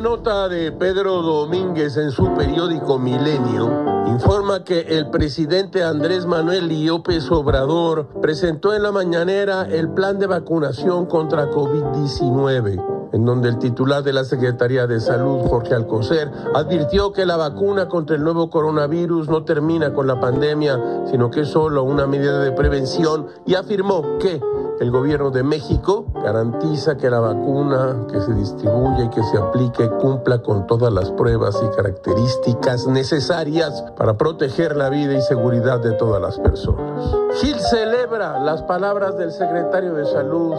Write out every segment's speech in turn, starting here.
nota de Pedro Domínguez en su periódico Milenio informa que el presidente Andrés Manuel López Obrador presentó en la mañanera el plan de vacunación contra COVID-19 en donde el titular de la Secretaría de Salud, Jorge Alcocer, advirtió que la vacuna contra el nuevo coronavirus no termina con la pandemia, sino que es solo una medida de prevención y afirmó que el gobierno de México garantiza que la vacuna que se distribuye y que se aplique cumpla con todas las pruebas y características necesarias para proteger la vida y seguridad de todas las personas. Gil celebra las palabras del secretario de Salud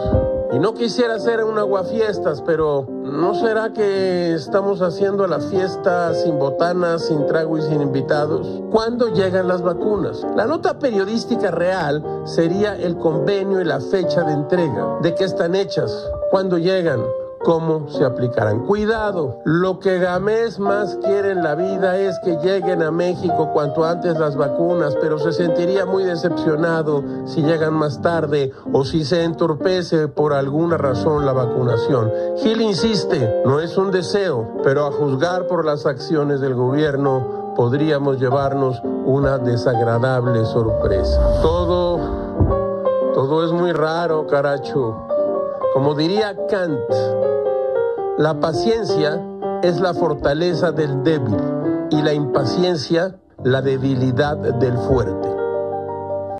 y no quisiera hacer un aguafiestas, pero ¿no será que estamos haciendo la fiesta sin botanas, sin trago y sin invitados? ¿Cuándo llegan las vacunas? La nota periodística real sería el convenio y la fecha de entrega. ¿De qué están hechas? ¿Cuándo llegan? cómo se aplicarán. Cuidado, lo que Gamés más quiere en la vida es que lleguen a México cuanto antes las vacunas, pero se sentiría muy decepcionado si llegan más tarde o si se entorpece por alguna razón la vacunación. Gil insiste, no es un deseo, pero a juzgar por las acciones del gobierno podríamos llevarnos una desagradable sorpresa. Todo, todo es muy raro, caracho. Como diría Kant, la paciencia es la fortaleza del débil y la impaciencia la debilidad del fuerte.